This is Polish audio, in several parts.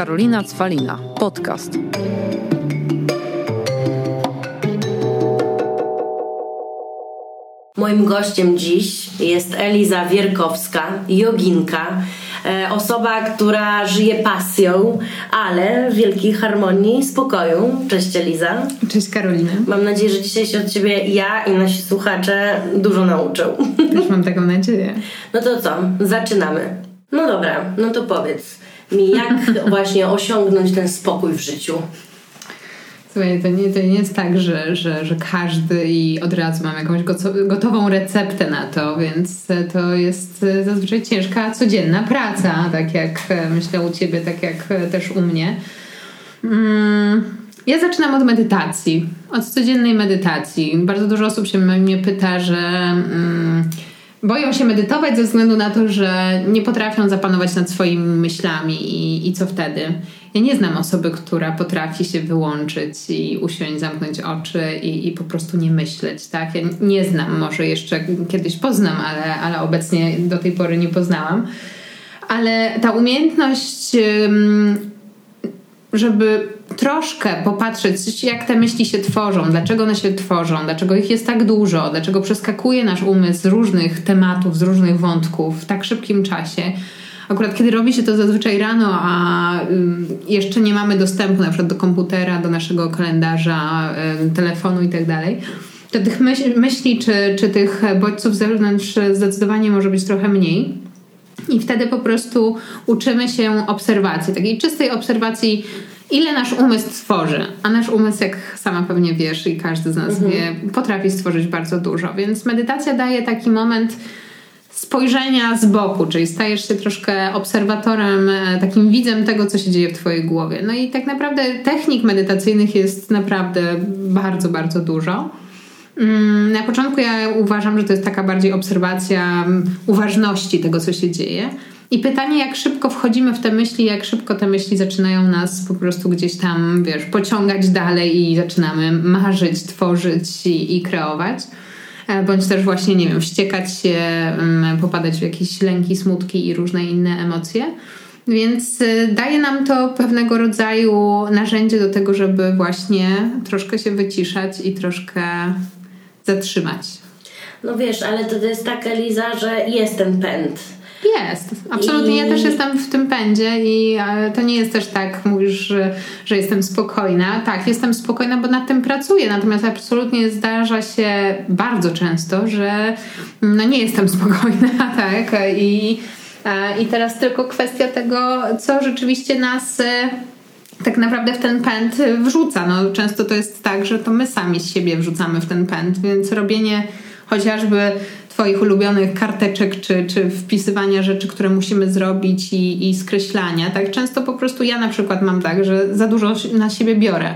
Karolina Cwalina. Podcast. Moim gościem dziś jest Eliza Wierkowska, joginka, e, osoba, która żyje pasją, ale w wielkiej harmonii i spokoju. Cześć Eliza. Cześć Karolina. Mam nadzieję, że dzisiaj się od Ciebie ja i nasi słuchacze dużo nauczą. Też mam taką nadzieję. No to co? Zaczynamy. No dobra, no to powiedz mi, jak właśnie osiągnąć ten spokój w życiu? Słuchaj, to nie, to nie jest tak, że, że, że każdy i od razu mam jakąś gotową receptę na to, więc to jest zazwyczaj ciężka, codzienna praca, tak jak myślę u Ciebie, tak jak też u mnie. Mm, ja zaczynam od medytacji, od codziennej medytacji. Bardzo dużo osób się mnie pyta, że... Boją się medytować ze względu na to, że nie potrafią zapanować nad swoimi myślami i, i co wtedy. Ja nie znam osoby, która potrafi się wyłączyć i usiąść, zamknąć oczy i, i po prostu nie myśleć, tak? Ja nie znam, może jeszcze kiedyś poznam, ale, ale obecnie do tej pory nie poznałam. Ale ta umiejętność żeby troszkę popatrzeć, jak te myśli się tworzą, dlaczego one się tworzą, dlaczego ich jest tak dużo, dlaczego przeskakuje nasz umysł z różnych tematów, z różnych wątków w tak szybkim czasie. Akurat kiedy robi się to zazwyczaj rano, a jeszcze nie mamy dostępu na przykład do komputera, do naszego kalendarza, telefonu i tak to tych myśli czy, czy tych bodźców zewnątrz zdecydowanie może być trochę mniej. I wtedy po prostu uczymy się obserwacji, takiej czystej obserwacji, ile nasz umysł tworzy. A nasz umysł, jak sama pewnie wiesz i każdy z nas mhm. wie, potrafi stworzyć bardzo dużo. Więc medytacja daje taki moment spojrzenia z boku, czyli stajesz się troszkę obserwatorem, e, takim widzem tego, co się dzieje w Twojej głowie. No i tak naprawdę technik medytacyjnych jest naprawdę bardzo, bardzo dużo. Mm, na początku ja uważam, że to jest taka bardziej obserwacja mm, uważności tego, co się dzieje. I pytanie, jak szybko wchodzimy w te myśli, jak szybko te myśli zaczynają nas po prostu gdzieś tam, wiesz, pociągać dalej i zaczynamy marzyć, tworzyć i, i kreować. E, bądź też właśnie, nie wiem, wściekać się, mm, popadać w jakieś lęki, smutki i różne inne emocje. Więc y, daje nam to pewnego rodzaju narzędzie do tego, żeby właśnie troszkę się wyciszać i troszkę zatrzymać. No wiesz, ale to jest tak, Eliza, że jest ten pęd. Jest, absolutnie. I... Ja też jestem w tym pędzie i to nie jest też tak, mówisz, że, że jestem spokojna. Tak, jestem spokojna, bo nad tym pracuję, natomiast absolutnie zdarza się bardzo często, że no nie jestem spokojna, tak, i, i teraz tylko kwestia tego, co rzeczywiście nas tak naprawdę w ten pęd wrzuca. No, często to jest tak, że to my sami z siebie wrzucamy w ten pęd, więc robienie chociażby Twoich ulubionych karteczek, czy, czy wpisywania rzeczy, które musimy zrobić i, i skreślania. Tak często po prostu ja na przykład mam tak, że za dużo na siebie biorę.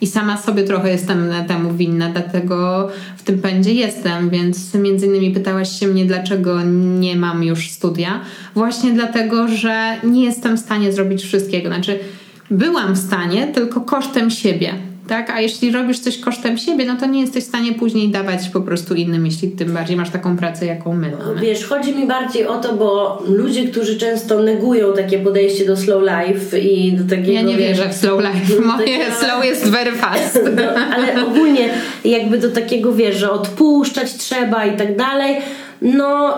I sama sobie trochę jestem temu winna, dlatego w tym pędzie jestem, więc między innymi pytałaś się mnie, dlaczego nie mam już studia. Właśnie dlatego, że nie jestem w stanie zrobić wszystkiego. Znaczy, byłam w stanie, tylko kosztem siebie. Tak? A jeśli robisz coś kosztem siebie, no to nie jesteś w stanie później dawać po prostu innym, jeśli tym bardziej masz taką pracę, jaką my mamy. Wiesz, chodzi mi bardziej o to, bo ludzie, którzy często negują takie podejście do slow life i do takiego... Ja nie wierzę w slow life. Moje takiego... slow jest very fast. No, ale ogólnie jakby do takiego, wiesz, że odpuszczać trzeba i tak dalej, no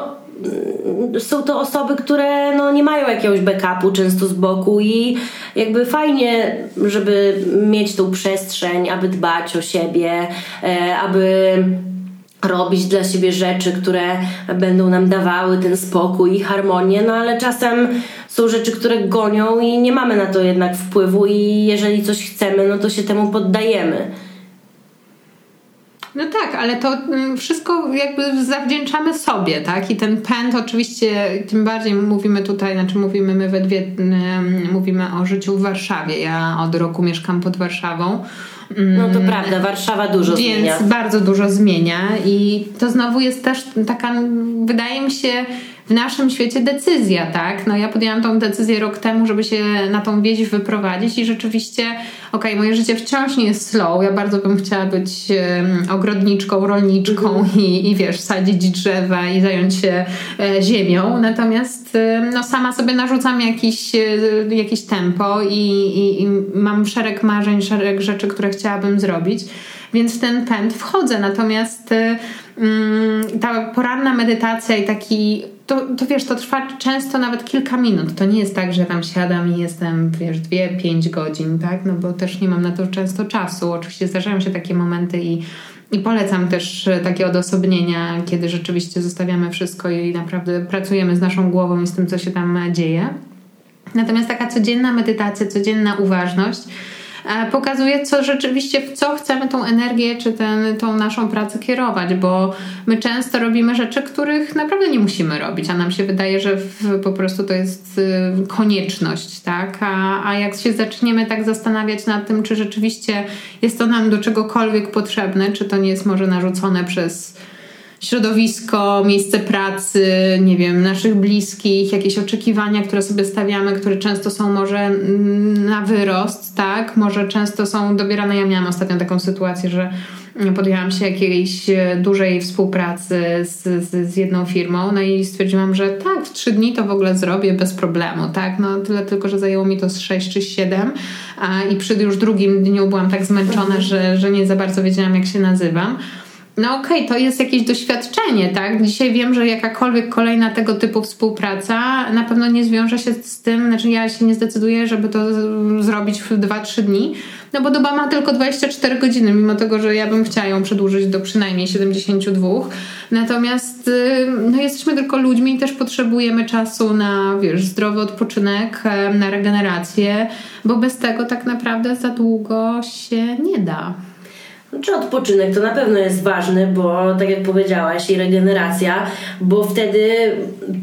są to osoby, które no, nie mają jakiegoś backupu często z boku i jakby fajnie, żeby mieć tą przestrzeń, aby dbać o siebie, e, aby robić dla siebie rzeczy, które będą nam dawały ten spokój i harmonię, no ale czasem są rzeczy, które gonią i nie mamy na to jednak wpływu i jeżeli coś chcemy, no to się temu poddajemy. No tak, ale to mm, wszystko jakby zawdzięczamy sobie, tak? I ten pęd oczywiście, tym bardziej mówimy tutaj, znaczy mówimy my we dwie, mm, mówimy o życiu w Warszawie. Ja od roku mieszkam pod Warszawą. No to prawda, Warszawa dużo Więc zmienia. bardzo dużo zmienia i to znowu jest też taka, wydaje mi się, w naszym świecie decyzja, tak? No ja podjęłam tą decyzję rok temu, żeby się na tą wieś wyprowadzić i rzeczywiście, okej, moje życie wciąż nie jest slow. Ja bardzo bym chciała być um, ogrodniczką, rolniczką i, i wiesz, sadzić drzewa i zająć się e, ziemią. Natomiast e, no sama sobie narzucam jakiś, e, jakiś tempo i, i, i mam szereg marzeń, szereg rzeczy, które chciałabym zrobić więc w ten pęd wchodzę. Natomiast y, mm, ta poranna medytacja i taki, to, to wiesz, to trwa często nawet kilka minut. To nie jest tak, że tam siadam i jestem, wiesz, dwie, pięć godzin, tak? No bo też nie mam na to często czasu. Oczywiście zdarzają się takie momenty i i polecam też takie odosobnienia, kiedy rzeczywiście zostawiamy wszystko i naprawdę pracujemy z naszą głową i z tym, co się tam dzieje. Natomiast taka codzienna medytacja, codzienna uważność pokazuje, co rzeczywiście, w co chcemy tą energię czy ten, tą naszą pracę kierować, bo my często robimy rzeczy, których naprawdę nie musimy robić, a nam się wydaje, że w, po prostu to jest y, konieczność, tak? A, a jak się zaczniemy tak zastanawiać nad tym, czy rzeczywiście jest to nam do czegokolwiek potrzebne, czy to nie jest może narzucone przez środowisko, miejsce pracy, nie wiem, naszych bliskich, jakieś oczekiwania, które sobie stawiamy, które często są może mm, na wyrost, tak? Może często są dobierane. Ja miałam ostatnio taką sytuację, że podjęłam się jakiejś dużej współpracy z, z, z, jedną firmą, no i stwierdziłam, że tak, w trzy dni to w ogóle zrobię bez problemu, tak? No tyle tylko, że zajęło mi to z sześć czy siedem a, i przy już drugim dniu byłam tak zmęczona, że, że nie za bardzo wiedziałam, jak się nazywam no okej, okay, to jest jakieś doświadczenie, tak? Dzisiaj wiem, że jakakolwiek kolejna tego typu współpraca na pewno nie zwiąże się z tym, znaczy ja się nie zdecyduję, żeby to zrobić w 2-3 dni, no bo doba ma tylko 24 godziny, mimo tego, że ja bym chciała ją przedłużyć do przynajmniej 72. Natomiast y, no, jesteśmy tylko ludźmi i też potrzebujemy czasu na, wiesz, zdrowy odpoczynek, na regenerację, bo bez tego tak naprawdę za długo się nie da. Czy odpoczynek to na pewno jest ważny, bo tak jak powiedziałaś, i regeneracja, bo wtedy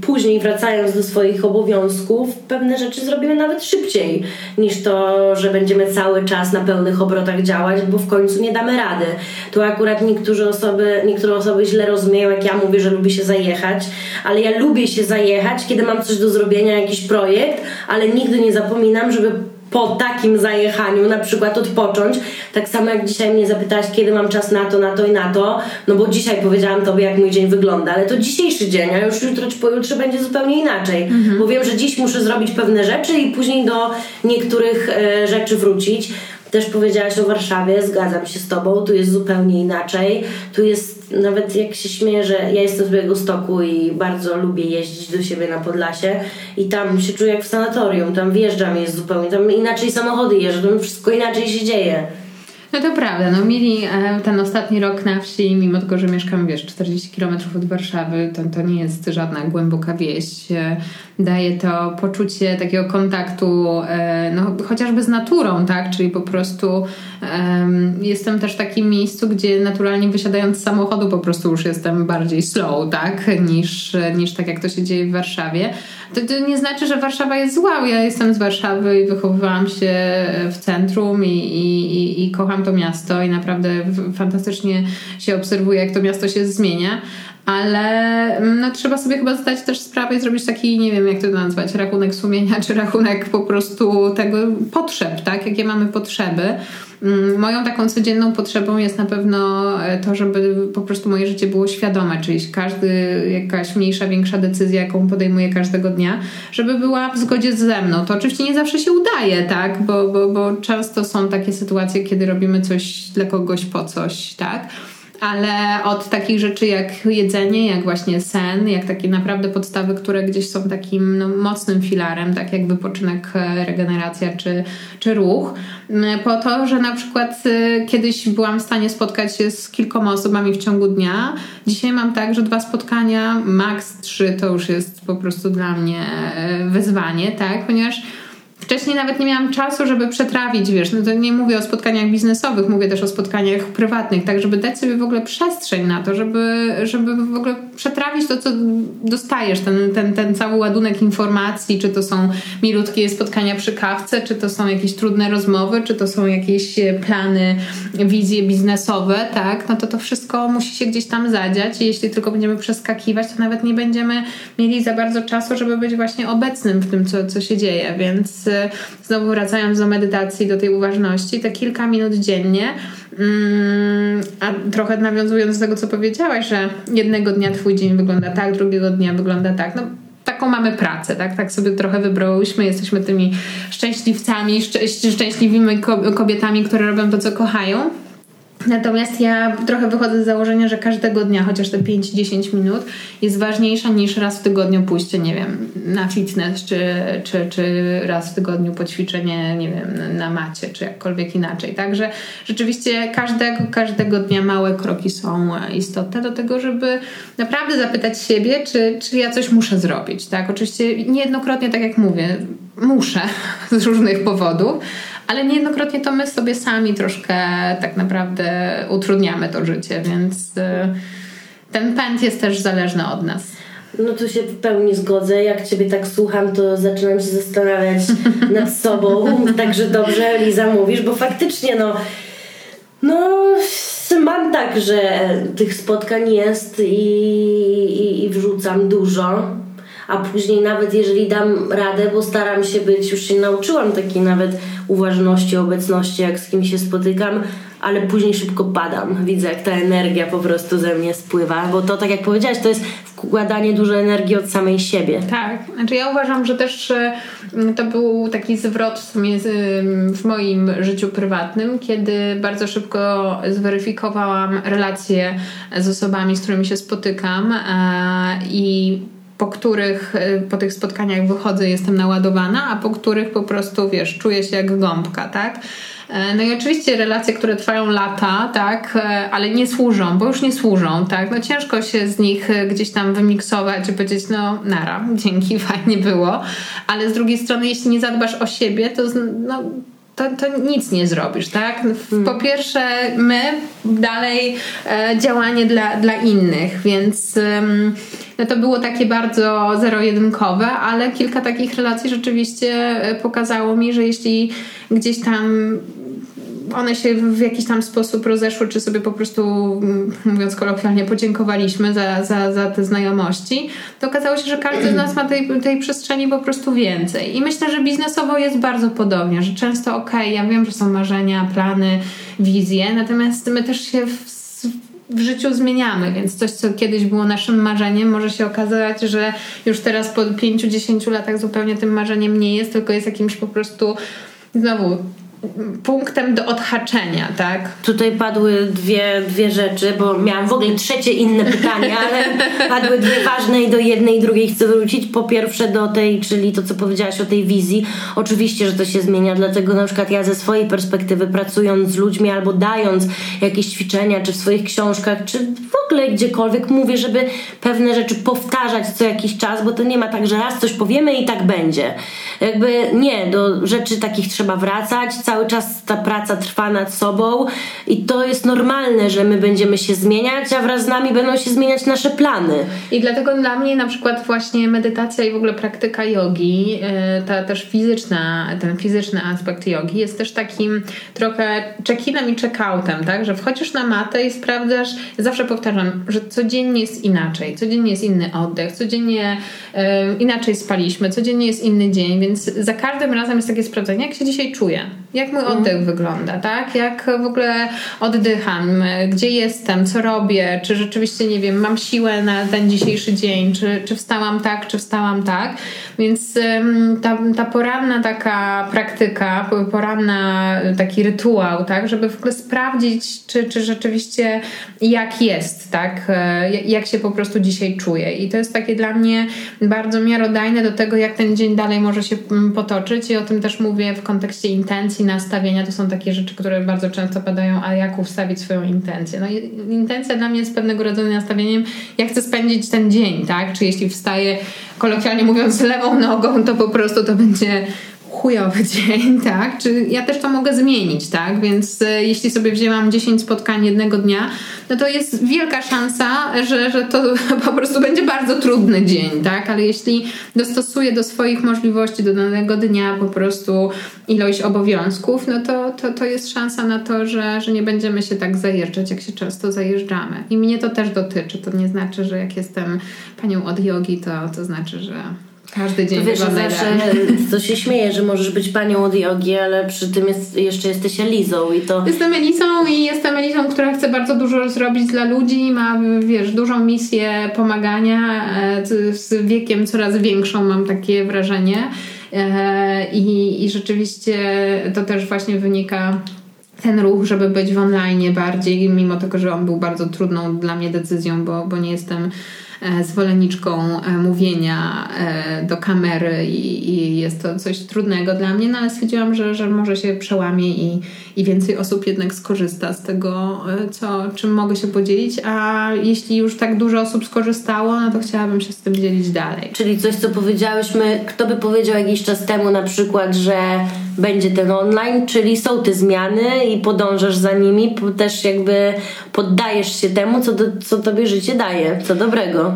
później wracając do swoich obowiązków, pewne rzeczy zrobimy nawet szybciej niż to, że będziemy cały czas na pełnych obrotach działać, bo w końcu nie damy rady. Tu akurat niektóre osoby, niektóre osoby źle rozumieją, jak ja mówię, że lubię się zajechać, ale ja lubię się zajechać, kiedy mam coś do zrobienia, jakiś projekt, ale nigdy nie zapominam, żeby po takim zajechaniu na przykład odpocząć. Tak samo jak dzisiaj mnie zapytałaś, kiedy mam czas na to, na to i na to, no bo dzisiaj powiedziałam Tobie, jak mój dzień wygląda, ale to dzisiejszy dzień, a już jutro czy pojutrze będzie zupełnie inaczej, mhm. bo wiem, że dziś muszę zrobić pewne rzeczy i później do niektórych e, rzeczy wrócić. Też powiedziałaś o Warszawie, zgadzam się z Tobą, tu jest zupełnie inaczej. Tu jest, nawet jak się śmieję, że ja jestem z Białego Stoku i bardzo lubię jeździć do siebie na Podlasie i tam się czuję jak w sanatorium, tam wjeżdżam jest zupełnie, tam inaczej samochody jeżdżą, wszystko inaczej się dzieje. No to prawda, no mieli e, ten ostatni rok na wsi, mimo tego, że mieszkam, wiesz, 40 km od Warszawy, to, to nie jest żadna głęboka wieś. E, daje to poczucie takiego kontaktu, e, no chociażby z naturą, tak, czyli po prostu jestem też w takim miejscu, gdzie naturalnie wysiadając z samochodu po prostu już jestem bardziej slow, tak, niż, niż tak jak to się dzieje w Warszawie. To, to nie znaczy, że Warszawa jest zła. Ja jestem z Warszawy i wychowywałam się w centrum i, i, i kocham to miasto i naprawdę fantastycznie się obserwuje, jak to miasto się zmienia ale mm, no, trzeba sobie chyba zdać też sprawę i zrobić taki, nie wiem jak to nazwać, rachunek sumienia, czy rachunek po prostu tego potrzeb, tak? Jakie mamy potrzeby. Mm, moją taką codzienną potrzebą jest na pewno e, to, żeby po prostu moje życie było świadome, czyli każdy, jakaś mniejsza, większa decyzja, jaką podejmuję każdego dnia, żeby była w zgodzie ze mną. To oczywiście nie zawsze się udaje, tak? Bo, bo, bo często są takie sytuacje, kiedy robimy coś dla kogoś po coś, tak? Ale od takich rzeczy jak jedzenie, jak właśnie sen, jak takie naprawdę podstawy, które gdzieś są takim no, mocnym filarem, tak jak wypoczynek, e, regeneracja czy, czy ruch, po to, że na przykład e, kiedyś byłam w stanie spotkać się z kilkoma osobami w ciągu dnia. Dzisiaj mam tak, że dwa spotkania, maks trzy to już jest po prostu dla mnie e, wyzwanie, tak, ponieważ Wcześniej nawet nie miałam czasu, żeby przetrawić, wiesz, no to nie mówię o spotkaniach biznesowych, mówię też o spotkaniach prywatnych, tak, żeby dać sobie w ogóle przestrzeń na to, żeby, żeby w ogóle przetrawić to, co dostajesz, ten, ten, ten cały ładunek informacji, czy to są milutkie spotkania przy kawce, czy to są jakieś trudne rozmowy, czy to są jakieś plany, wizje biznesowe, tak, no to to wszystko musi się gdzieś tam zadziać i jeśli tylko będziemy przeskakiwać, to nawet nie będziemy mieli za bardzo czasu, żeby być właśnie obecnym w tym, co, co się dzieje, więc znowu wracając do medytacji, do tej uważności, te kilka minut dziennie, mm, a trochę nawiązując do tego, co powiedziałaś, że jednego dnia twój dzień wygląda tak, drugiego dnia wygląda tak, no taką mamy pracę, tak? Tak sobie trochę wybrałyśmy, jesteśmy tymi szczęśliwcami, szczęśliwymi kobietami, które robią to, co kochają. Natomiast ja trochę wychodzę z założenia, że każdego dnia, chociaż te 5-10 minut, jest ważniejsza niż raz w tygodniu pójście, nie wiem, na fitness, czy, czy, czy raz w tygodniu poćwiczenie, nie wiem, na macie, czy jakkolwiek inaczej. Także rzeczywiście każdego, każdego dnia małe kroki są istotne do tego, żeby naprawdę zapytać siebie, czy, czy ja coś muszę zrobić. Tak, oczywiście niejednokrotnie, tak jak mówię, muszę z różnych powodów, ale niejednokrotnie to my sobie sami troszkę tak naprawdę utrudniamy to życie, więc y, ten pęd jest też zależny od nas. No tu się w pełni zgodzę. Jak Ciebie tak słucham, to zaczynam się zastanawiać nad sobą. Także dobrze, Liza, mówisz, bo faktycznie no, no mam tak, że tych spotkań jest i, i, i wrzucam dużo a później nawet jeżeli dam radę, bo staram się być, już się nauczyłam takiej nawet uważności, obecności, jak z kim się spotykam, ale później szybko padam. Widzę, jak ta energia po prostu ze mnie spływa, bo to, tak jak powiedziałaś, to jest wkładanie dużo energii od samej siebie. Tak, znaczy ja uważam, że też to był taki zwrot w, sumie w moim życiu prywatnym, kiedy bardzo szybko zweryfikowałam relacje z osobami, z którymi się spotykam e, i po których y, po tych spotkaniach wychodzę, jestem naładowana, a po których po prostu, wiesz, czuję się jak gąbka, tak? E, no i oczywiście relacje, które trwają lata, tak, e, ale nie służą, bo już nie służą, tak, no ciężko się z nich e, gdzieś tam wymiksować i powiedzieć, no nara, dzięki, fajnie było, ale z drugiej strony, jeśli nie zadbasz o siebie, to no, to, to nic nie zrobisz, tak? Hmm. Po pierwsze, my, dalej e, działanie dla, dla innych, więc ym, no to było takie bardzo zero-jedynkowe, ale kilka takich relacji rzeczywiście pokazało mi, że jeśli gdzieś tam one się w jakiś tam sposób rozeszły, czy sobie po prostu, mm, mówiąc kolokwialnie, podziękowaliśmy za, za, za te znajomości, to okazało się, że każdy z nas ma tej, tej przestrzeni po prostu więcej. I myślę, że biznesowo jest bardzo podobnie, że często okej, okay, ja wiem, że są marzenia, plany, wizje, natomiast my też się w w życiu zmieniamy, więc coś, co kiedyś było naszym marzeniem, może się okazać, że już teraz po 5-10 latach zupełnie tym marzeniem nie jest, tylko jest jakimś po prostu znowu punktem do odhaczenia, tak? Tutaj padły dwie, dwie rzeczy, bo miałam w ogóle trzecie inne pytanie, ale padły dwie ważne i do jednej i drugiej chcę wrócić. Po pierwsze do tej, czyli to, co powiedziałaś o tej wizji. Oczywiście, że to się zmienia, dlatego na przykład ja ze swojej perspektywy pracując z ludźmi albo dając jakieś ćwiczenia, czy w swoich książkach, czy w ogóle gdziekolwiek mówię, żeby pewne rzeczy powtarzać co jakiś czas, bo to nie ma tak, że raz coś powiemy i tak będzie. Jakby nie, do rzeczy takich trzeba wracać, cały czas ta praca trwa nad sobą i to jest normalne, że my będziemy się zmieniać, a wraz z nami będą się zmieniać nasze plany. I dlatego dla mnie na przykład właśnie medytacja i w ogóle praktyka jogi, e, ta też fizyczna, ten fizyczny aspekt jogi jest też takim trochę check-inem i check-outem, tak? Że wchodzisz na matę i sprawdzasz, zawsze powtarzam, że codziennie jest inaczej, codziennie jest inny oddech, codziennie e, inaczej spaliśmy, codziennie jest inny dzień, więc za każdym razem jest takie sprawdzenie, jak się dzisiaj czuję jak mój oddech mm. wygląda, tak? Jak w ogóle oddycham, gdzie jestem, co robię, czy rzeczywiście, nie wiem, mam siłę na ten dzisiejszy dzień, czy, czy wstałam tak, czy wstałam tak. Więc ta, ta poranna taka praktyka, poranna taki rytuał, tak? Żeby w ogóle sprawdzić, czy, czy rzeczywiście jak jest, tak? E, jak się po prostu dzisiaj czuję. I to jest takie dla mnie bardzo miarodajne do tego, jak ten dzień dalej może się potoczyć i o tym też mówię w kontekście intencji, nastawienia to są takie rzeczy, które bardzo często padają, a jak ustawić swoją intencję? No intencja dla mnie jest pewnego rodzaju nastawieniem, jak chcę spędzić ten dzień, tak? Czy jeśli wstaję, kolokwialnie mówiąc, lewą nogą, to po prostu to będzie chujowy dzień, tak? Czy ja też to mogę zmienić, tak? Więc e, jeśli sobie wzięłam 10 spotkań jednego dnia, no to jest wielka szansa, że, że to po prostu będzie bardzo trudny dzień, tak? Ale jeśli dostosuję do swoich możliwości do danego dnia po prostu ilość obowiązków, no to, to, to jest szansa na to, że, że nie będziemy się tak zajeżdżać, jak się często zajeżdżamy. I mnie to też dotyczy. To nie znaczy, że jak jestem panią od jogi, to, to znaczy, że każdy dzień To wiesz, zawsze to się śmieje, że możesz być panią od jogi, ale przy tym jest, jeszcze jesteś Elizą i to... Jestem Elisą i jestem Elisą, która chce bardzo dużo zrobić dla ludzi, ma, wiesz, dużą misję pomagania, e, z wiekiem coraz większą mam takie wrażenie. E, i, i rzeczywiście to też właśnie wynika ten ruch, żeby być w online bardziej, mimo tego, że on był bardzo trudną dla mnie decyzją, bo, bo nie jestem zwolenniczką e, mówienia e, do kamery i, i jest to coś trudnego dla mnie, no ale stwierdziłam, że, że może się przełamie i, i więcej osób jednak skorzysta z tego, e, co, czym mogę się podzielić, a jeśli już tak dużo osób skorzystało, no to chciałabym się z tym dzielić dalej. Czyli coś, co powiedziałyśmy, kto by powiedział jakiś czas temu na przykład, że będzie ten online, czyli są te zmiany i podążasz za nimi, też jakby poddajesz się temu, co, do, co tobie życie daje, co dobrego.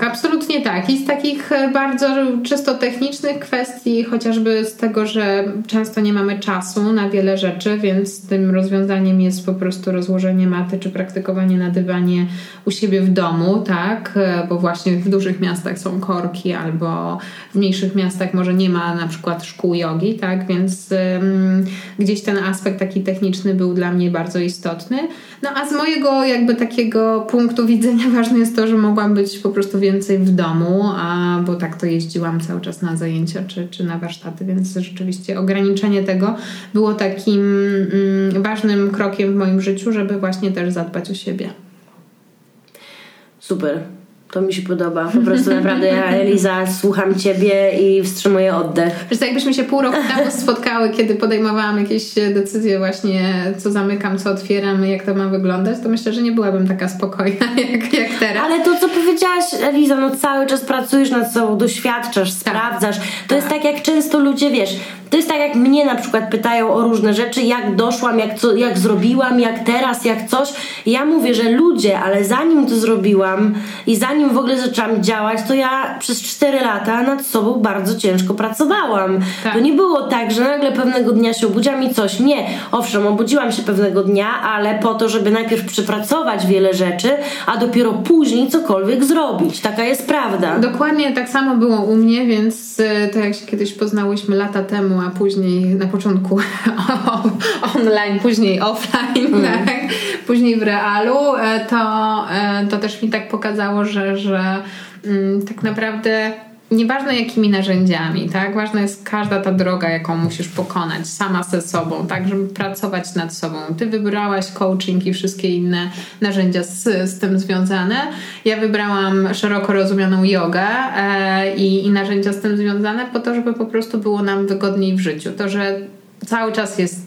Tak, absolutnie tak. I z takich e, bardzo czysto technicznych kwestii, chociażby z tego, że często nie mamy czasu na wiele rzeczy, więc tym rozwiązaniem jest po prostu rozłożenie maty czy praktykowanie na dywanie u siebie w domu, tak? E, Bo właśnie w dużych miastach są korki albo w mniejszych miastach może nie ma na przykład szkół jogi, tak? Więc ym, gdzieś ten aspekt taki techniczny był dla mnie bardzo istotny. No a z mojego jakby takiego punktu widzenia ważne jest to, że mogłam być po prostu więcej w domu, a, bo tak to jeździłam cały czas na zajęcia czy, czy na warsztaty, więc rzeczywiście ograniczenie tego było takim mm, ważnym krokiem w moim życiu, żeby właśnie też zadbać o siebie. Super. To mi się podoba. Po prostu naprawdę ja, Eliza, słucham ciebie i wstrzymuję oddech. Wiesz, jakbyśmy się pół roku temu spotkały, kiedy podejmowałam jakieś decyzje właśnie, co zamykam, co otwieram, jak to ma wyglądać, to myślę, że nie byłabym taka spokojna jak, jak teraz. Ale to, co powiedziałaś, Eliza, no cały czas pracujesz nad sobą, doświadczasz, sprawdzasz. To jest tak, jak często ludzie, wiesz, to jest tak, jak mnie na przykład pytają o różne rzeczy, jak doszłam, jak, co, jak zrobiłam, jak teraz, jak coś. Ja mówię, że ludzie, ale zanim to zrobiłam i zanim w ogóle zaczęłam działać, to ja przez 4 lata nad sobą bardzo ciężko pracowałam. Tak. To nie było tak, że nagle pewnego dnia się obudziłam i coś. Nie. Owszem, obudziłam się pewnego dnia, ale po to, żeby najpierw przepracować wiele rzeczy, a dopiero później cokolwiek zrobić. Taka jest prawda. Dokładnie tak samo było u mnie, więc e, to jak się kiedyś poznałyśmy lata temu, a później na początku online, później offline, tak? później w realu, e, to, e, to też mi tak pokazało, że, że mm, tak naprawdę Nieważne jakimi narzędziami, tak? Ważna jest każda ta droga, jaką musisz pokonać sama ze sobą, tak? Żeby pracować nad sobą. Ty wybrałaś coaching i wszystkie inne narzędzia z, z tym związane. Ja wybrałam szeroko rozumianą jogę e, i, i narzędzia z tym związane po to, żeby po prostu było nam wygodniej w życiu. To, że cały czas jest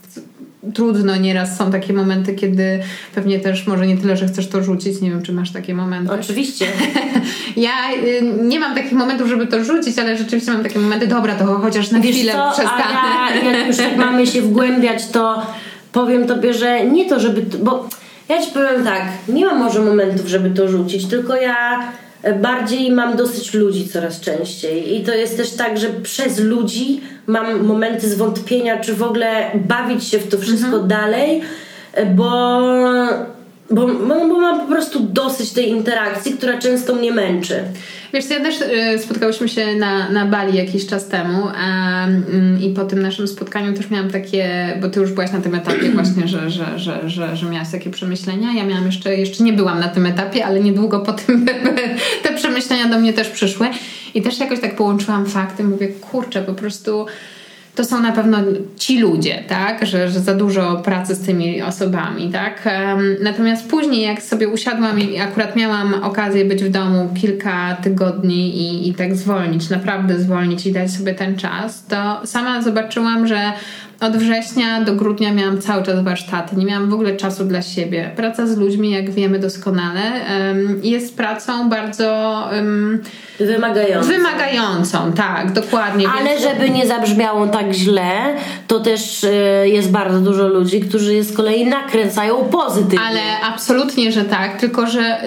trudno, nieraz są takie momenty, kiedy pewnie też może nie tyle, że chcesz to rzucić, nie wiem, czy masz takie momenty. Oczywiście. Ja y, nie mam takich momentów, żeby to rzucić, ale rzeczywiście mam takie momenty, dobra, to chociaż na Wiesz chwilę co, przestanę. a ja, jak już tak mamy się wgłębiać, to powiem tobie, że nie to, żeby... Bo ja ci powiem tak, nie mam może momentów, żeby to rzucić, tylko ja bardziej mam dosyć ludzi coraz częściej i to jest też tak, że przez ludzi mam momenty zwątpienia, czy w ogóle bawić się w to wszystko dalej, bo... Bo, bo, bo mam po prostu dosyć tej interakcji, która często mnie męczy. Wiesz, ja też y, spotkałyśmy się na, na Bali jakiś czas temu a, mm, i po tym naszym spotkaniu też miałam takie, bo ty już byłaś na tym etapie właśnie, że, że, że, że, że miałaś takie przemyślenia. Ja miałam jeszcze, jeszcze nie byłam na tym etapie, ale niedługo po tym te przemyślenia do mnie też przyszły i też jakoś tak połączyłam fakty, mówię, kurczę, po prostu to są na pewno ci ludzie, tak? Że, że za dużo pracy z tymi osobami, tak? Natomiast później, jak sobie usiadłam i akurat miałam okazję być w domu kilka tygodni i, i tak zwolnić, naprawdę zwolnić i dać sobie ten czas, to sama zobaczyłam, że od września do grudnia miałam cały czas warsztaty, nie miałam w ogóle czasu dla siebie. Praca z ludźmi, jak wiemy doskonale, jest pracą bardzo wymagającą. Wymagającą, tak, dokładnie. Ale więc... żeby nie zabrzmiało tak źle, to też y, jest bardzo dużo ludzi, którzy z kolei nakręcają pozytywnie. Ale absolutnie, że tak, tylko że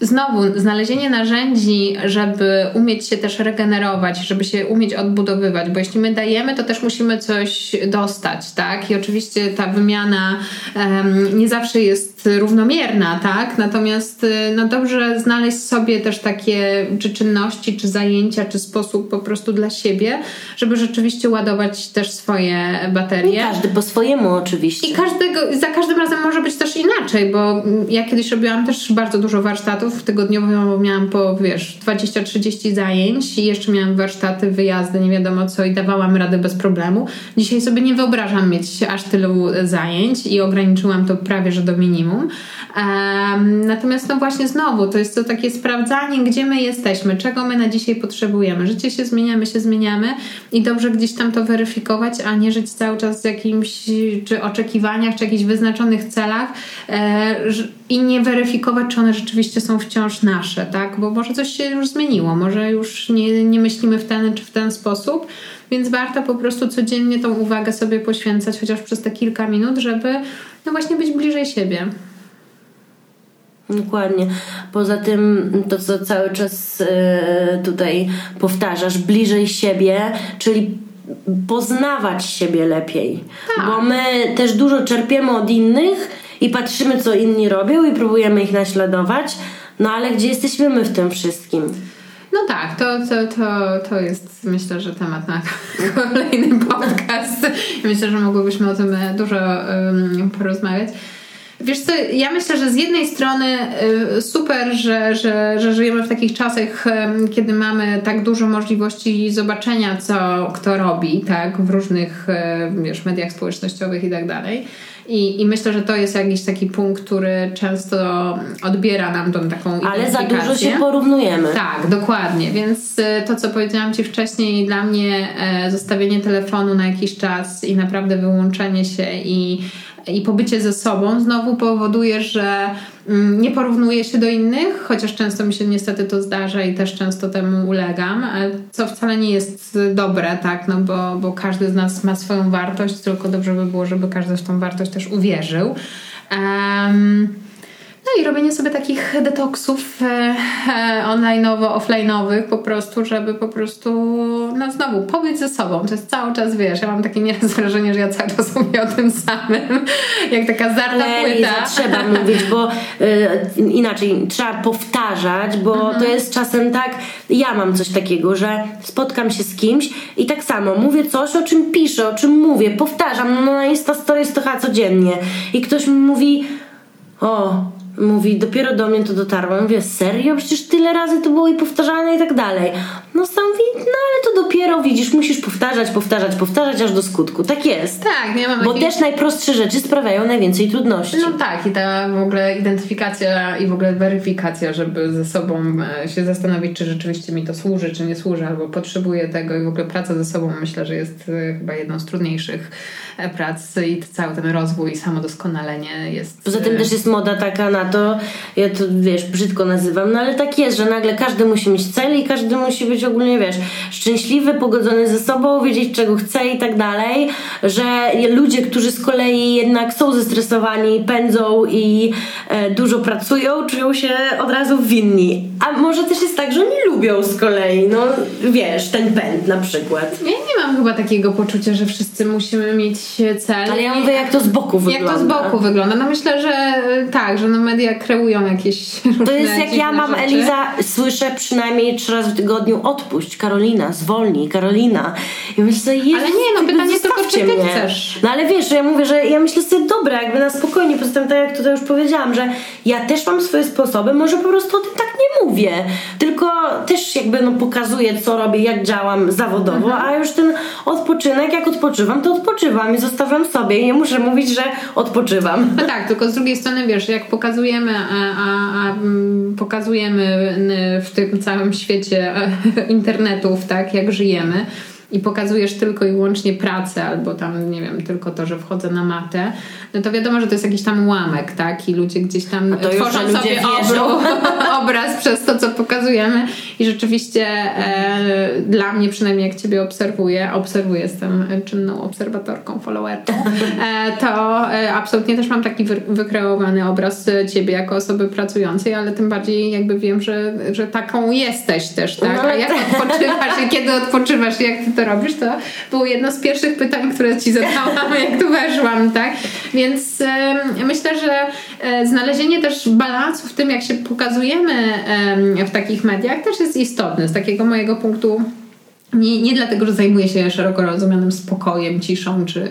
znowu znalezienie narzędzi, żeby umieć się też regenerować, żeby się umieć odbudowywać, bo jeśli my dajemy, to też musimy coś dostać, tak? I oczywiście ta wymiana um, nie zawsze jest równomierna, tak? Natomiast y, no dobrze znaleźć sobie też takie czy czynności, czy zajęcia, czy sposób po prostu dla siebie, żeby rzeczywiście ładować też swoje baterie. Każdy po swojemu oczywiście. I każdego, za każdym razem może być też inaczej, bo ja kiedyś robiłam też bardzo dużo warsztatów tygodniowo miałam po, wiesz, 20-30 zajęć i jeszcze miałam warsztaty, wyjazdy, nie wiadomo co i dawałam radę bez problemu. Dzisiaj sobie nie wyobrażam mieć aż tylu zajęć i ograniczyłam to prawie, że do minimum. Um, natomiast no właśnie znowu, to jest to takie sprawdzanie, gdzie my jesteśmy, czego my na dzisiaj potrzebujemy. Życie się zmienia, my się zmieniamy i dobrze gdzieś tam to weryfikować, a nie żyć cały czas w jakimś czy oczekiwaniach, czy jakichś wyznaczonych celach e, i nie weryfikować, czy one rzeczywiście są wciąż nasze, tak? Bo może coś się już zmieniło, może już nie, nie myślimy w ten czy w ten sposób, więc warto po prostu codziennie tą uwagę sobie poświęcać, chociaż przez te kilka minut, żeby no właśnie być bliżej siebie. Dokładnie. Poza tym to, co cały czas e, tutaj powtarzasz, bliżej siebie, czyli poznawać siebie lepiej. Tak. Bo my też dużo czerpiemy od innych i patrzymy, co inni robią i próbujemy ich naśladować, no ale gdzie jesteśmy my w tym wszystkim? No tak, to, to, to, to jest myślę, że temat na kolejny podcast. Myślę, że mogłybyśmy o tym dużo um, porozmawiać. Wiesz co, ja myślę, że z jednej strony y, super, że, że, że żyjemy w takich czasach, kiedy mamy tak dużo możliwości zobaczenia, co kto robi, tak, w różnych wiesz, mediach społecznościowych i tak dalej. I, I myślę, że to jest jakiś taki punkt, który często odbiera nam tą taką Ale za dużo się porównujemy. Tak, dokładnie. Więc y, to, co powiedziałam Ci wcześniej, dla mnie e, zostawienie telefonu na jakiś czas i naprawdę wyłączenie się i i pobycie ze sobą znowu powoduje, że mm, nie porównuję się do innych, chociaż często mi się niestety to zdarza i też często temu ulegam, co wcale nie jest dobre, tak, no bo, bo każdy z nas ma swoją wartość, tylko dobrze by było, żeby każdy w tą wartość też uwierzył. Um, no i robienie sobie takich detoksów e, e, online'owo, offline'owych po prostu, żeby po prostu, no znowu, pobyć ze sobą. To jest cały czas, wiesz, ja mam takie nieraz wrażenie, że ja cały czas mówię o tym samym, jak taka zarta Ale płyta. trzeba mówić, bo y, inaczej, trzeba powtarzać, bo mhm. to jest czasem tak, ja mam coś takiego, że spotkam się z kimś i tak samo mówię coś, o czym piszę, o czym mówię, powtarzam, no na Insta Stories to codziennie i ktoś mi mówi o, mówi, dopiero do mnie to dotarło. Ja mówię, serio? Przecież tyle razy to było i powtarzane i tak dalej. No sam mówi, no ale to dopiero widzisz, musisz powtarzać, powtarzać, powtarzać aż do skutku. Tak jest. Tak, nie mam Bo też najprostsze rzeczy sprawiają najwięcej trudności. No tak, i ta w ogóle identyfikacja i w ogóle weryfikacja, żeby ze sobą e, się zastanowić, czy rzeczywiście mi to służy, czy nie służy, albo potrzebuję tego i w ogóle praca ze sobą myślę, że jest e, chyba jedną z trudniejszych e, prac i cały ten rozwój i samodoskonalenie jest... Poza tym też jest moda taka na to, ja to wiesz, brzydko nazywam, no ale tak jest, że nagle każdy musi mieć cel i każdy musi być ogólnie, wiesz, szczęśliwy, pogodzony ze sobą, wiedzieć czego chce i tak dalej, że ludzie, którzy z kolei jednak są zestresowani, pędzą i e, dużo pracują, czują się od razu winni. A może też jest tak, że oni lubią z kolei, no wiesz, ten pęd na przykład. Ja nie mam chyba takiego poczucia, że wszyscy musimy mieć cel. Ale ja mówię, jak to z boku wygląda. Jak to z boku wygląda. No myślę, że e, tak, że no media kreują jakieś To jest jak ja mam, rzeczy. Eliza, słyszę przynajmniej trzy razy w tygodniu odpuść, Karolina, zwolnij, Karolina. I myślę sobie, Ale nie, no pytanie tylko, czy ty mnie. chcesz. No ale wiesz, ja mówię, że ja myślę sobie, dobra, jakby na spokojnie, poza tym tak jak tutaj już powiedziałam, że ja też mam swoje sposoby, może po prostu o tym tak nie mówię, tylko też jakby no pokazuję, co robię, jak działam zawodowo, mhm. a już ten odpoczynek, jak odpoczywam, to odpoczywam i zostawiam sobie i nie muszę mówić, że odpoczywam. No tak, tylko z drugiej strony, wiesz, jak pokazujemy, a, a, a mm, pokazujemy w tym całym świecie e, internetów, tak, jak żyjemy, i pokazujesz tylko i wyłącznie pracę, albo tam, nie wiem, tylko to, że wchodzę na matę, no to wiadomo, że to jest jakiś tam ułamek, tak? I ludzie gdzieś tam tworzą sobie obru, obraz przez to, co pokazujemy. I rzeczywiście e, dla mnie, przynajmniej jak Ciebie obserwuję, obserwuję, jestem czynną obserwatorką, followerką, e, to e, absolutnie też mam taki wy, wykreowany obraz Ciebie jako osoby pracującej, ale tym bardziej jakby wiem, że, że taką jesteś też, tak? A jak odpoczywasz i kiedy odpoczywasz jak Ty to robisz, to było jedno z pierwszych pytań, które Ci zadałam, jak tu weszłam, tak? Więc myślę, że e, znalezienie też balansu w tym, jak się pokazujemy w takich mediach, też jest istotne z takiego mojego punktu nie, nie dlatego, że zajmuję się szeroko rozumianym spokojem, ciszą czy,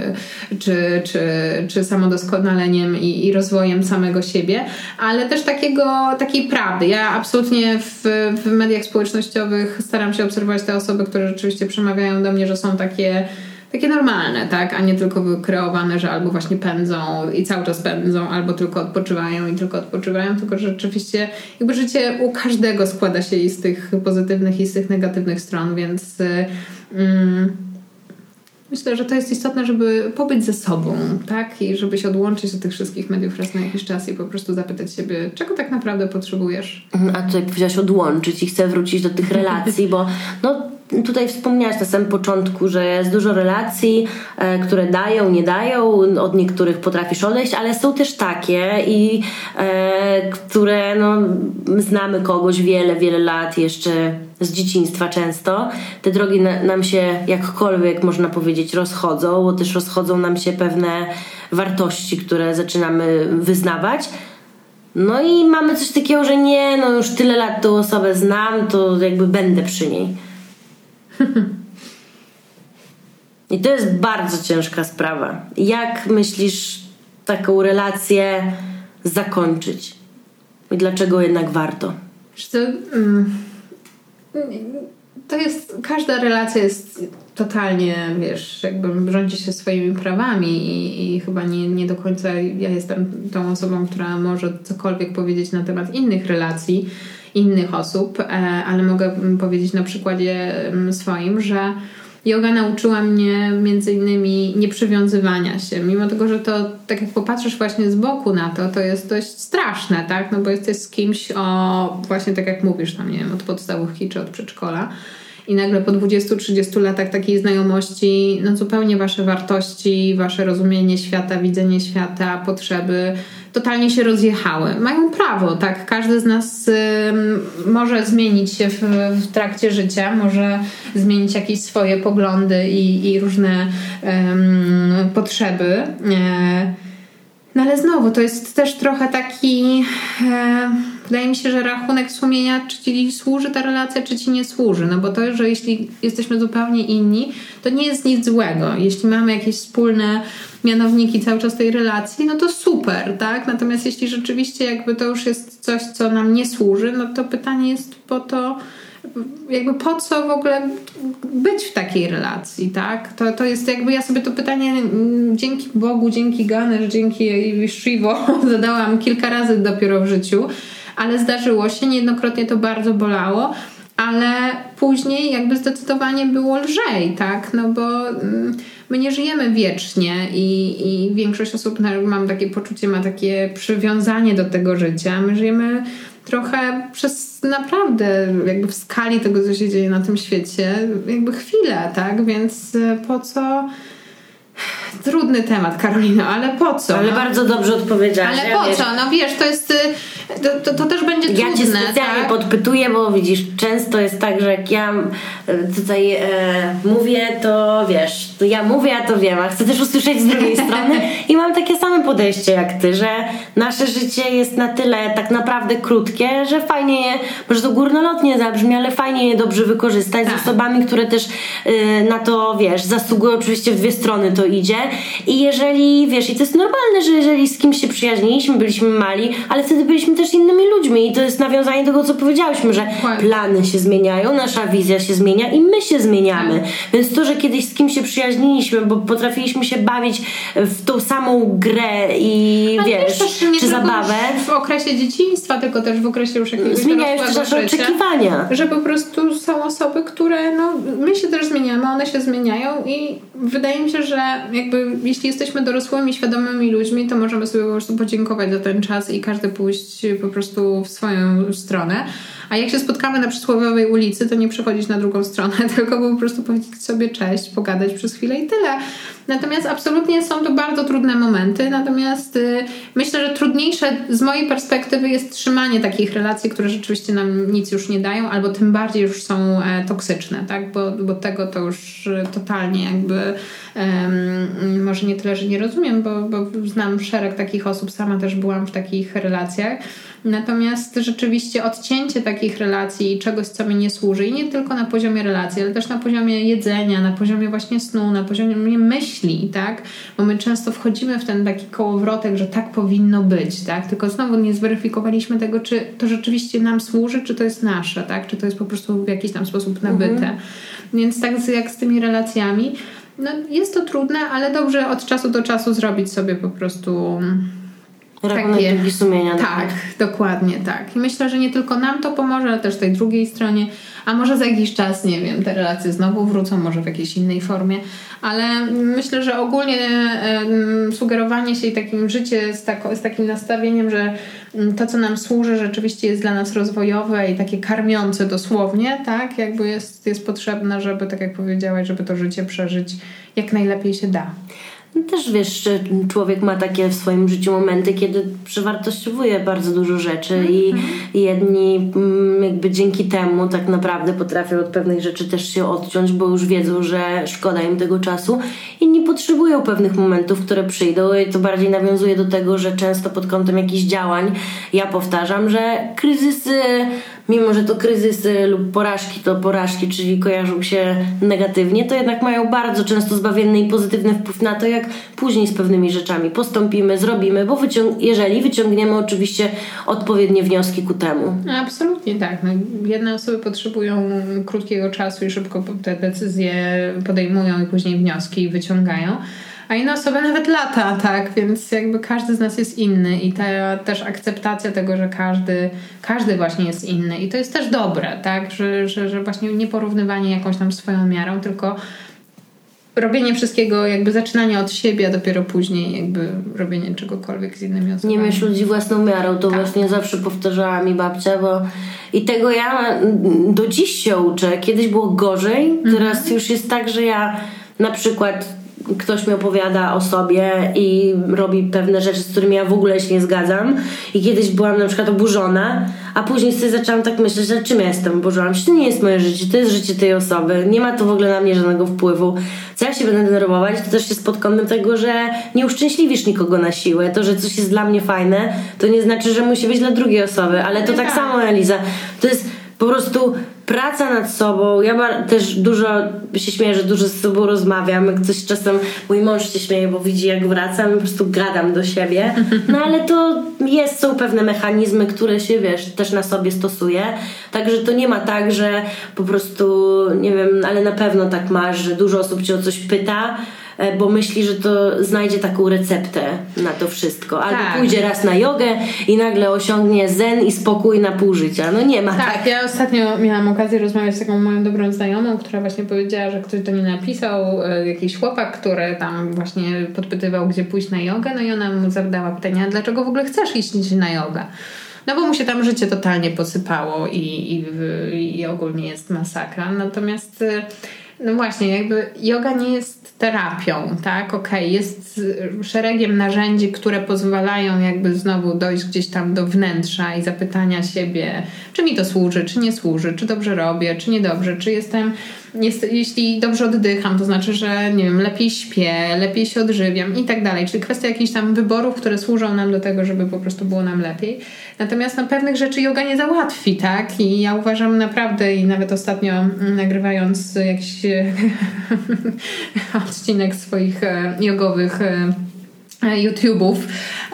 czy, czy, czy samodoskonaleniem i, i rozwojem samego siebie, ale też takiego, takiej prawdy. Ja absolutnie w, w mediach społecznościowych staram się obserwować te osoby, które rzeczywiście przemawiają do mnie, że są takie takie normalne, tak, a nie tylko wykreowane, że albo właśnie pędzą i cały czas pędzą, albo tylko odpoczywają i tylko odpoczywają, tylko że rzeczywiście jakby życie u każdego składa się i z tych pozytywnych i z tych negatywnych stron, więc mm, myślę, że to jest istotne, żeby pobyć ze sobą, tak, i żeby się odłączyć od tych wszystkich mediów raz na jakiś czas i po prostu zapytać siebie, czego tak naprawdę potrzebujesz. A tutaj powiedziałaś odłączyć i chcę wrócić do tych relacji, bo no tutaj wspomniałaś na samym początku, że jest dużo relacji, e, które dają, nie dają, od niektórych potrafisz odejść, ale są też takie i e, które no, znamy kogoś wiele, wiele lat jeszcze z dzieciństwa często. Te drogi na, nam się jakkolwiek można powiedzieć rozchodzą, bo też rozchodzą nam się pewne wartości, które zaczynamy wyznawać. No i mamy coś takiego, że nie, no już tyle lat tą osobę znam, to jakby będę przy niej. I to jest bardzo ciężka sprawa. Jak myślisz taką relację zakończyć? I dlaczego jednak warto? To, mm, to jest, każda relacja jest totalnie, wiesz, jakby rządzi się swoimi prawami i, i chyba nie, nie do końca ja jestem tą osobą, która może cokolwiek powiedzieć na temat innych relacji innych osób, e, ale mogę powiedzieć na przykładzie swoim, że yoga nauczyła mnie między innymi nieprzywiązywania się, mimo tego, że to tak jak popatrzysz właśnie z boku na to, to jest dość straszne, tak? No bo jesteś z kimś o właśnie tak jak mówisz tam, nie wiem, od podstawówki czy od przedszkola i nagle po 20-30 latach takiej znajomości, no zupełnie wasze wartości, wasze rozumienie świata, widzenie świata, potrzeby totalnie się rozjechały. Mają prawo, tak? Każdy z nas y, może zmienić się w, w, trakcie życia, może zmienić jakieś swoje poglądy i, i różne y, potrzeby. Y, no ale znowu, to jest też trochę taki. Wydaje mi się, że rachunek sumienia, czy ci służy ta relacja, czy ci nie służy. No bo to, że jeśli jesteśmy zupełnie inni, to nie jest nic złego. Jeśli mamy jakieś wspólne mianowniki cały czas tej relacji, no to super, tak? Natomiast jeśli rzeczywiście jakby to już jest coś, co nam nie służy, no to pytanie jest po to, jakby po co w ogóle być w takiej relacji, tak? To, to jest jakby ja sobie to pytanie mm, dzięki Bogu, dzięki Ganesh, dzięki Shivo zadałam kilka razy dopiero w życiu, ale zdarzyło się, niejednokrotnie to bardzo bolało, ale później jakby zdecydowanie było lżej, tak? No bo mm, my nie żyjemy wiecznie i, i większość osób, mam takie poczucie, ma takie przywiązanie do tego życia. My żyjemy trochę przez naprawdę jakby w skali tego, co się dzieje na tym świecie, jakby chwilę, tak? Więc e, po co... Trudny temat, Karolina, ale po co? Ale no? bardzo dobrze odpowiedziałaś. Ale po co? No wiesz, to jest to, to, to, też będzie trudne. Ja cię specjalnie tak? podpytuję, bo widzisz, często jest tak, że jak ja e, tutaj e, mówię, to wiesz, to ja mówię, a to wiem, a chcę też usłyszeć z drugiej strony i mam takie same podejście jak ty, że nasze życie jest na tyle tak naprawdę krótkie, że fajnie je, może to górnolotnie zabrzmi, ale fajnie je dobrze wykorzystać tak. z osobami, które też y, na to, wiesz, zasługują, oczywiście w dwie strony to idzie i jeżeli, wiesz, i to jest normalne, że jeżeli z kimś się przyjaźniliśmy, byliśmy mali, ale wtedy byliśmy też innymi ludźmi i to jest nawiązanie tego, co powiedziałyśmy, że plany się zmieniają, nasza wizja się zmienia i my się zmieniamy. Tak. Więc to, że kiedyś z kim się przyjaźniliśmy, bo potrafiliśmy się bawić w tą samą grę i Ale wiesz, też nie czy zabawę, W okresie dzieciństwa, tylko też w okresie już jakiegoś zmieniają się nasze oczekiwania. Że po prostu są osoby, które, no, my się też zmieniamy, one się zmieniają i wydaje mi się, że jakby jeśli jesteśmy dorosłymi, świadomymi ludźmi, to możemy sobie po prostu podziękować za ten czas i każdy pójść po prostu w swoją stronę. A jak się spotkamy na przysłowiowej ulicy, to nie przechodzić na drugą stronę, tylko po prostu powiedzieć sobie cześć, pogadać przez chwilę i tyle. Natomiast absolutnie są to bardzo trudne momenty, natomiast y, myślę, że trudniejsze z mojej perspektywy jest trzymanie takich relacji, które rzeczywiście nam nic już nie dają, albo tym bardziej już są e, toksyczne, tak? Bo, bo tego to już y, totalnie jakby może nie tyle, że nie rozumiem, bo, bo znam szereg takich osób, sama też byłam w takich relacjach. Natomiast rzeczywiście odcięcie takich relacji i czegoś, co mi nie służy, i nie tylko na poziomie relacji, ale też na poziomie jedzenia, na poziomie właśnie snu, na poziomie myśli, tak? Bo my często wchodzimy w ten taki kołowrotek, że tak powinno być, tak? Tylko znowu nie zweryfikowaliśmy tego, czy to rzeczywiście nam służy, czy to jest nasze, tak? Czy to jest po prostu w jakiś tam sposób nabyte. Więc tak z- jak z tymi relacjami, no jest to trudne, ale dobrze od czasu do czasu zrobić sobie po prostu Rachunek takie- sumienia. tak, dokładnie tak. I myślę, że nie tylko nam to pomoże, ale też tej drugiej stronie. A może za jakiś czas, nie wiem, te relacje znowu wrócą, może w jakiejś innej formie. Ale myślę, że ogólnie sugerowanie się i takim życie z, tako, z takim nastawieniem, że mm, to, co nam służy, rzeczywiście jest dla nas rozwojowe i takie karmiące dosłownie, tak? Jakby jest, jest potrzebne, żeby, tak jak powiedziałaś, żeby to życie przeżyć jak najlepiej się da. Też wiesz, że człowiek ma takie w swoim życiu momenty, kiedy przewartościowuje bardzo dużo rzeczy i i jedni mm, jakby dzięki temu tak naprawdę potrafią od pewnych rzeczy też się odciąć, bo już wiedzą, że szkoda im tego czasu. Inni potrzebują pewnych momentów, które przyjdą i to bardziej nawiązuje do tego, że często pod kątem jakichś działań ja powtarzam, że kryzysy, mimo że to kryzysy lub porażki to porażki, czyli kojarzą się negatywnie, to jednak mają bardzo często zbawienny i pozytywny wpływ na to, jak później z pewnymi rzeczami postąpimy, zrobimy, bo wyciąg- jeżeli wyciągniemy oczywiście odpowiednie wnioski ku temu. Absolutnie tak. No, jedne osoby potrzebują krótkiego czasu i szybko te decyzje podejmują i później wnioski wyciągają. A inne osoby nawet lata, tak? Więc jakby każdy z nas jest inny i ta też akceptacja tego, że każdy, każdy właśnie jest inny. I to jest też dobre, tak? Że, że, że właśnie nie porównywanie jakąś tam swoją miarą, tylko robienie wszystkiego, jakby zaczynanie od siebie, a dopiero później jakby robienie czegokolwiek z innymi osobami. Nie myśl ludzi własną miarą, to Tak. właśnie zawsze powtarzała mi babcia, bo i tego ja do dziś się uczę. Kiedyś było gorzej, Mhm. teraz już jest tak, że ja na przykład ktoś mi opowiada o sobie i robi pewne rzeczy, z którymi ja w ogóle się nie zgadzam i kiedyś byłam na przykład oburzona, a później sobie zaczęłam tak myśleć, że czym ja jestem oburzona? Przecież to nie jest moje życie, to jest życie tej osoby, nie ma to w ogóle na mnie żadnego wpływu. Co ja się będę denerwować, to też jest pod kątem tego, że nie uszczęśliwisz nikogo na siłę. To, że coś jest dla mnie fajne, to nie znaczy, że musi być dla drugiej osoby, ale to Nie tak tak. samo Eliza. To jest po prostu praca nad sobą. Ja też dużo się śmieję, że dużo z sobą rozmawiam. Jak coś czasem mój mąż się śmieje, bo widzi jak wracam po prostu gadam do siebie. No ale to jest, są pewne mechanizmy, które się, wiesz, też na sobie stosuje. Także to nie ma tak, że po prostu, nie wiem, ale na pewno tak masz, że dużo osób cię o coś pyta, bo myśli, że to znajdzie taką receptę na to wszystko. Albo Tak. pójdzie raz na jogę i nagle osiągnie zen i spokój na pół życia. No nie ma tak. Tak, ja ostatnio miałam okazję rozmawiać z taką moją dobrą znajomą, która właśnie powiedziała, że ktoś do niej napisał, e, jakiś chłopak, który tam właśnie podpytywał, gdzie pójść na jogę, no i ona mu zadała pytanie, a dlaczego w ogóle chcesz iść na jogę? No bo mu się tam życie totalnie posypało i, i, i ogólnie jest masakra. Natomiast e, no właśnie, jakby yoga nie jest terapią, tak? Okej, jest y, szeregiem narzędzi, które pozwalają jakby znowu dojść gdzieś tam do wnętrza i zapytania siebie, czy mi to służy, czy nie służy, czy dobrze robię, czy niedobrze, czy jestem, jest, jeśli dobrze oddycham, to znaczy, że nie wiem, lepiej śpię, lepiej się odżywiam i tak dalej. Czyli kwestia jakichś tam wyborów, które służą nam do tego, żeby po prostu było nam lepiej. Natomiast no, pewnych rzeczy yoga nie załatwi, tak? I ja uważam naprawdę i nawet ostatnio mm, nagrywając jakiś e, odcinek swoich e, jogowych e, YouTube'ów.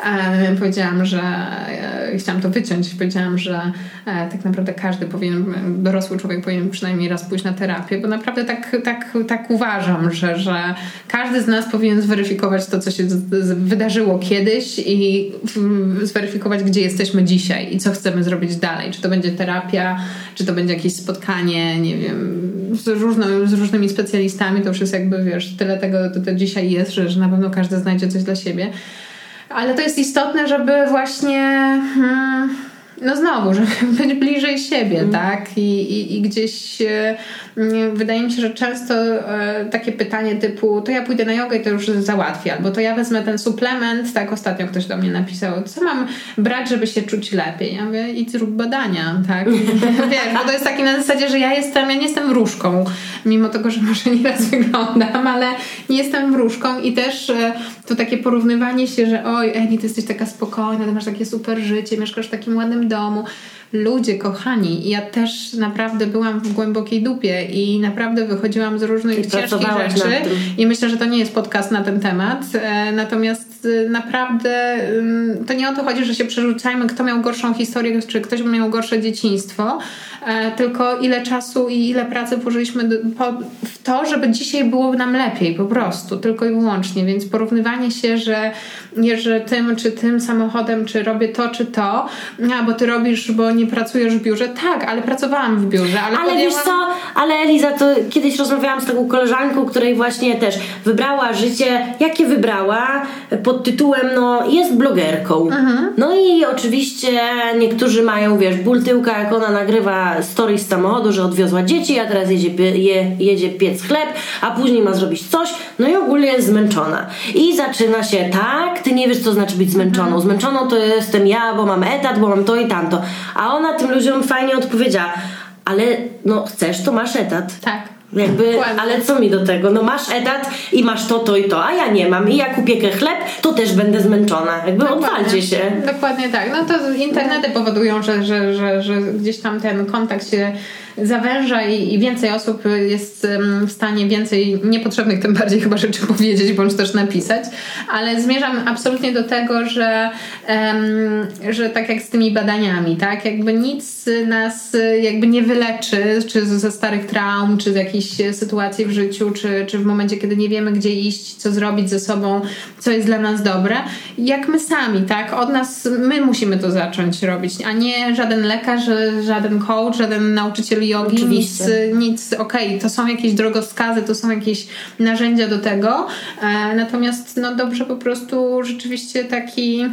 E, powiedziałam, że e, chciałam to wyciąć. Powiedziałam, że e, tak naprawdę każdy powinien, dorosły człowiek powinien przynajmniej raz pójść na terapię, bo naprawdę tak, tak, tak uważam, że, że każdy z nas powinien zweryfikować to, co się wydarzyło kiedyś i zweryfikować, gdzie jesteśmy dzisiaj i co chcemy zrobić dalej. Czy to będzie terapia, czy to będzie jakieś spotkanie, nie wiem, z, różno, z różnymi specjalistami. To już jest jakby, wiesz, tyle tego to, to dzisiaj jest, że, że na pewno każdy znajdzie coś dla siebie. Ale to jest istotne, żeby właśnie. Hmm, no znowu, żeby być bliżej siebie, mm. tak? I, i, I, gdzieś e, wydaje mi się, że często e, takie pytanie typu to ja pójdę na jogę i to już załatwię, albo to ja wezmę ten suplement, tak ostatnio ktoś do mnie napisał, co mam brać, żeby się czuć lepiej? Ja mówię, idź zrób badania, tak? Wiesz, bo to jest taki na zasadzie, że ja jestem, ja nie jestem wróżką, mimo tego, że może nieraz wyglądam, ale nie jestem wróżką i też e, to takie porównywanie się, że oj Eni, ty jesteś taka spokojna, ty masz takie super życie, mieszkasz w takim ładnym domu. Ludzie, kochani, ja też naprawdę byłam w głębokiej dupie i naprawdę wychodziłam z różnych I ciężkich rzeczy. I myślę, że to nie jest podcast na ten temat. E, natomiast e, naprawdę to nie o to chodzi, że się przerzucajmy, kto miał gorszą historię, czy ktoś miał gorsze dzieciństwo, e, tylko ile czasu i ile pracy włożyliśmy w to, żeby dzisiaj było nam lepiej, po prostu, tylko i wyłącznie. Więc porównywanie się, że jeżdżę tym czy tym samochodem, czy robię to czy to, a bo ty robisz, bo nie pracujesz w biurze. Tak, ale pracowałam w biurze. Ale, ale podjęłam... wiesz co, ale Eliza, to kiedyś rozmawiałam z taką koleżanką, której właśnie też wybrała życie, jakie wybrała, pod tytułem, no jest blogerką. Mhm. No i oczywiście niektórzy mają, wiesz, ból tyłka, jak ona nagrywa story z samochodu, że odwiozła dzieci, a teraz jedzie, je, jedzie piec chleb, a później ma zrobić coś, no i ogólnie jest zmęczona. I zaczyna się tak, ty nie wiesz, co znaczy być zmęczoną. Mhm. Zmęczoną to jestem ja, bo mam etat, bo mam to i tamto. A ona tym ludziom fajnie odpowiedziała, ale no chcesz, to masz etat. Tak. Jakby, ale co mi do tego? No masz etat i masz to, to i to, a ja nie mam. I jak upiekę chleb, to też będę zmęczona. Jakby odwalcie się. Dokładnie tak. No to internety powodują, że, że, że, że gdzieś tam ten kontakt się zawęża i, i więcej osób jest w stanie więcej niepotrzebnych tym bardziej chyba rzeczy powiedzieć, bądź też napisać, ale zmierzam absolutnie do tego, że, że tak jak z tymi badaniami, tak, jakby nic nas jakby nie wyleczy, czy ze starych traum, czy z jakichś sytuacji w życiu, czy, czy w momencie, kiedy nie wiemy, gdzie iść, co zrobić ze sobą, co jest dla nas dobre, jak my sami, tak, od nas, my musimy to zacząć robić, a nie żaden lekarz, żaden coach, żaden nauczyciel jogi, Oczywiście. nic, nic okej, okay, to są jakieś drogowskazy, to są jakieś narzędzia do tego, e, natomiast no dobrze po prostu rzeczywiście taki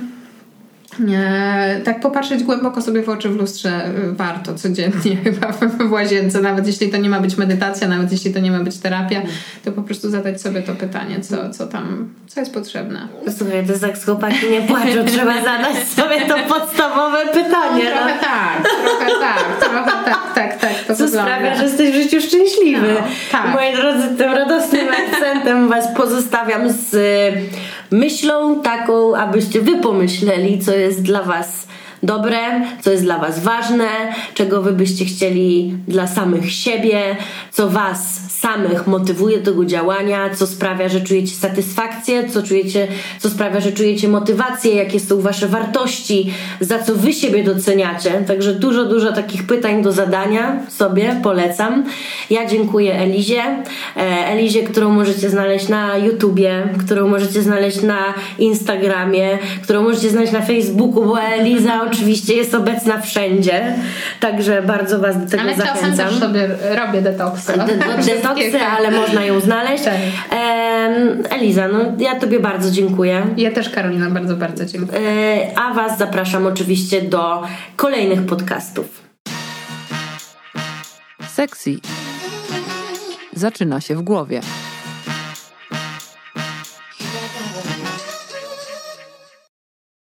E, tak popatrzeć głęboko sobie w oczy w lustrze e, warto codziennie chyba w łazience, nawet jeśli to nie ma być medytacja, nawet jeśli to nie ma być terapia, to po prostu zadać sobie to pytanie, co, co tam, co jest potrzebne. Słuchaj, to z chłopaki nie płaczą, trzeba zadać sobie to podstawowe pytanie. No, trochę no. tak, trochę tak, trochę tak, tak, tak. To co wygląda. sprawia, że jesteś w życiu szczęśliwy. No, tak. Moi drodzy, tym radosnym akcentem was pozostawiam z myślą taką, abyście wy pomyśleli, co jest dla Was dobre, co jest dla Was ważne, czego Wy byście chcieli dla samych siebie, co Was samych motywuje do tego działania, co sprawia, że czujecie satysfakcję, co, czujecie, co sprawia, że czujecie motywację, jakie są Wasze wartości, za co Wy siebie doceniacie. Także dużo, dużo takich pytań do zadania sobie polecam. Ja dziękuję Elizie. E, Elizie, którą możecie znaleźć na YouTubie, którą możecie znaleźć na Instagramie, którą możecie znaleźć na Facebooku, bo Eliza oczywiście jest obecna wszędzie. Także bardzo Was do tego Ale zachęcam. Ale czasem też sobie robię detoksy. De, de, detoksy, ale można ją znaleźć. Tak. Eliza, no ja Tobie bardzo dziękuję. Ja też Karolina bardzo, bardzo dziękuję. E, a Was zapraszam oczywiście do kolejnych podcastów. Sexy zaczyna się w głowie.